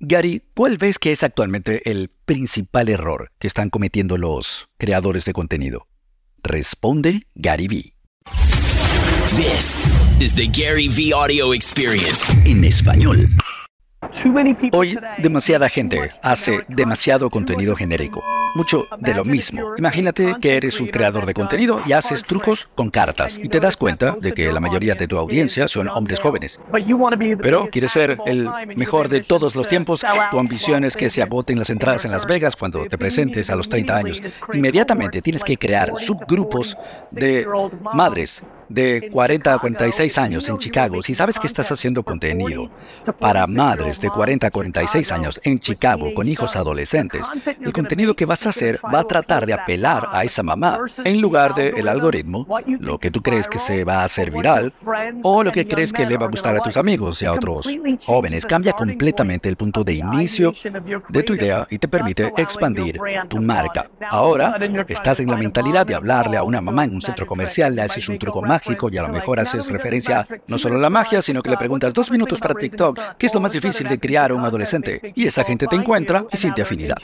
Gary, ¿cuál ves que es actualmente el principal error que están cometiendo los creadores de contenido? Responde Gary V. This is the Gary V Audio Experience. En español. Hoy demasiada gente hace demasiado contenido genérico, mucho de lo mismo. Imagínate que eres un creador de contenido y haces trucos con cartas y te das cuenta de que la mayoría de tu audiencia son hombres jóvenes. Pero quieres ser el mejor de todos los tiempos, tu ambición es que se agoten las entradas en Las Vegas cuando te presentes a los 30 años. Inmediatamente tienes que crear subgrupos de madres de 40 a 46 años en Chicago, si sabes que estás haciendo contenido para madres de 40 a 46 años en Chicago con hijos adolescentes, el contenido que vas a hacer va a tratar de apelar a esa mamá en lugar del el algoritmo, lo que tú crees que se va a hacer viral o lo que crees que le va a gustar a tus amigos y a otros jóvenes. Cambia completamente el punto de inicio de tu idea y te permite expandir tu marca. Ahora estás en la mentalidad de hablarle a una mamá en un centro comercial, le haces un truco más y a lo mejor haces referencia no solo a la magia, sino que le preguntas dos minutos para TikTok, ¿qué es lo más difícil de criar a un adolescente? Y esa gente te encuentra y siente afinidad.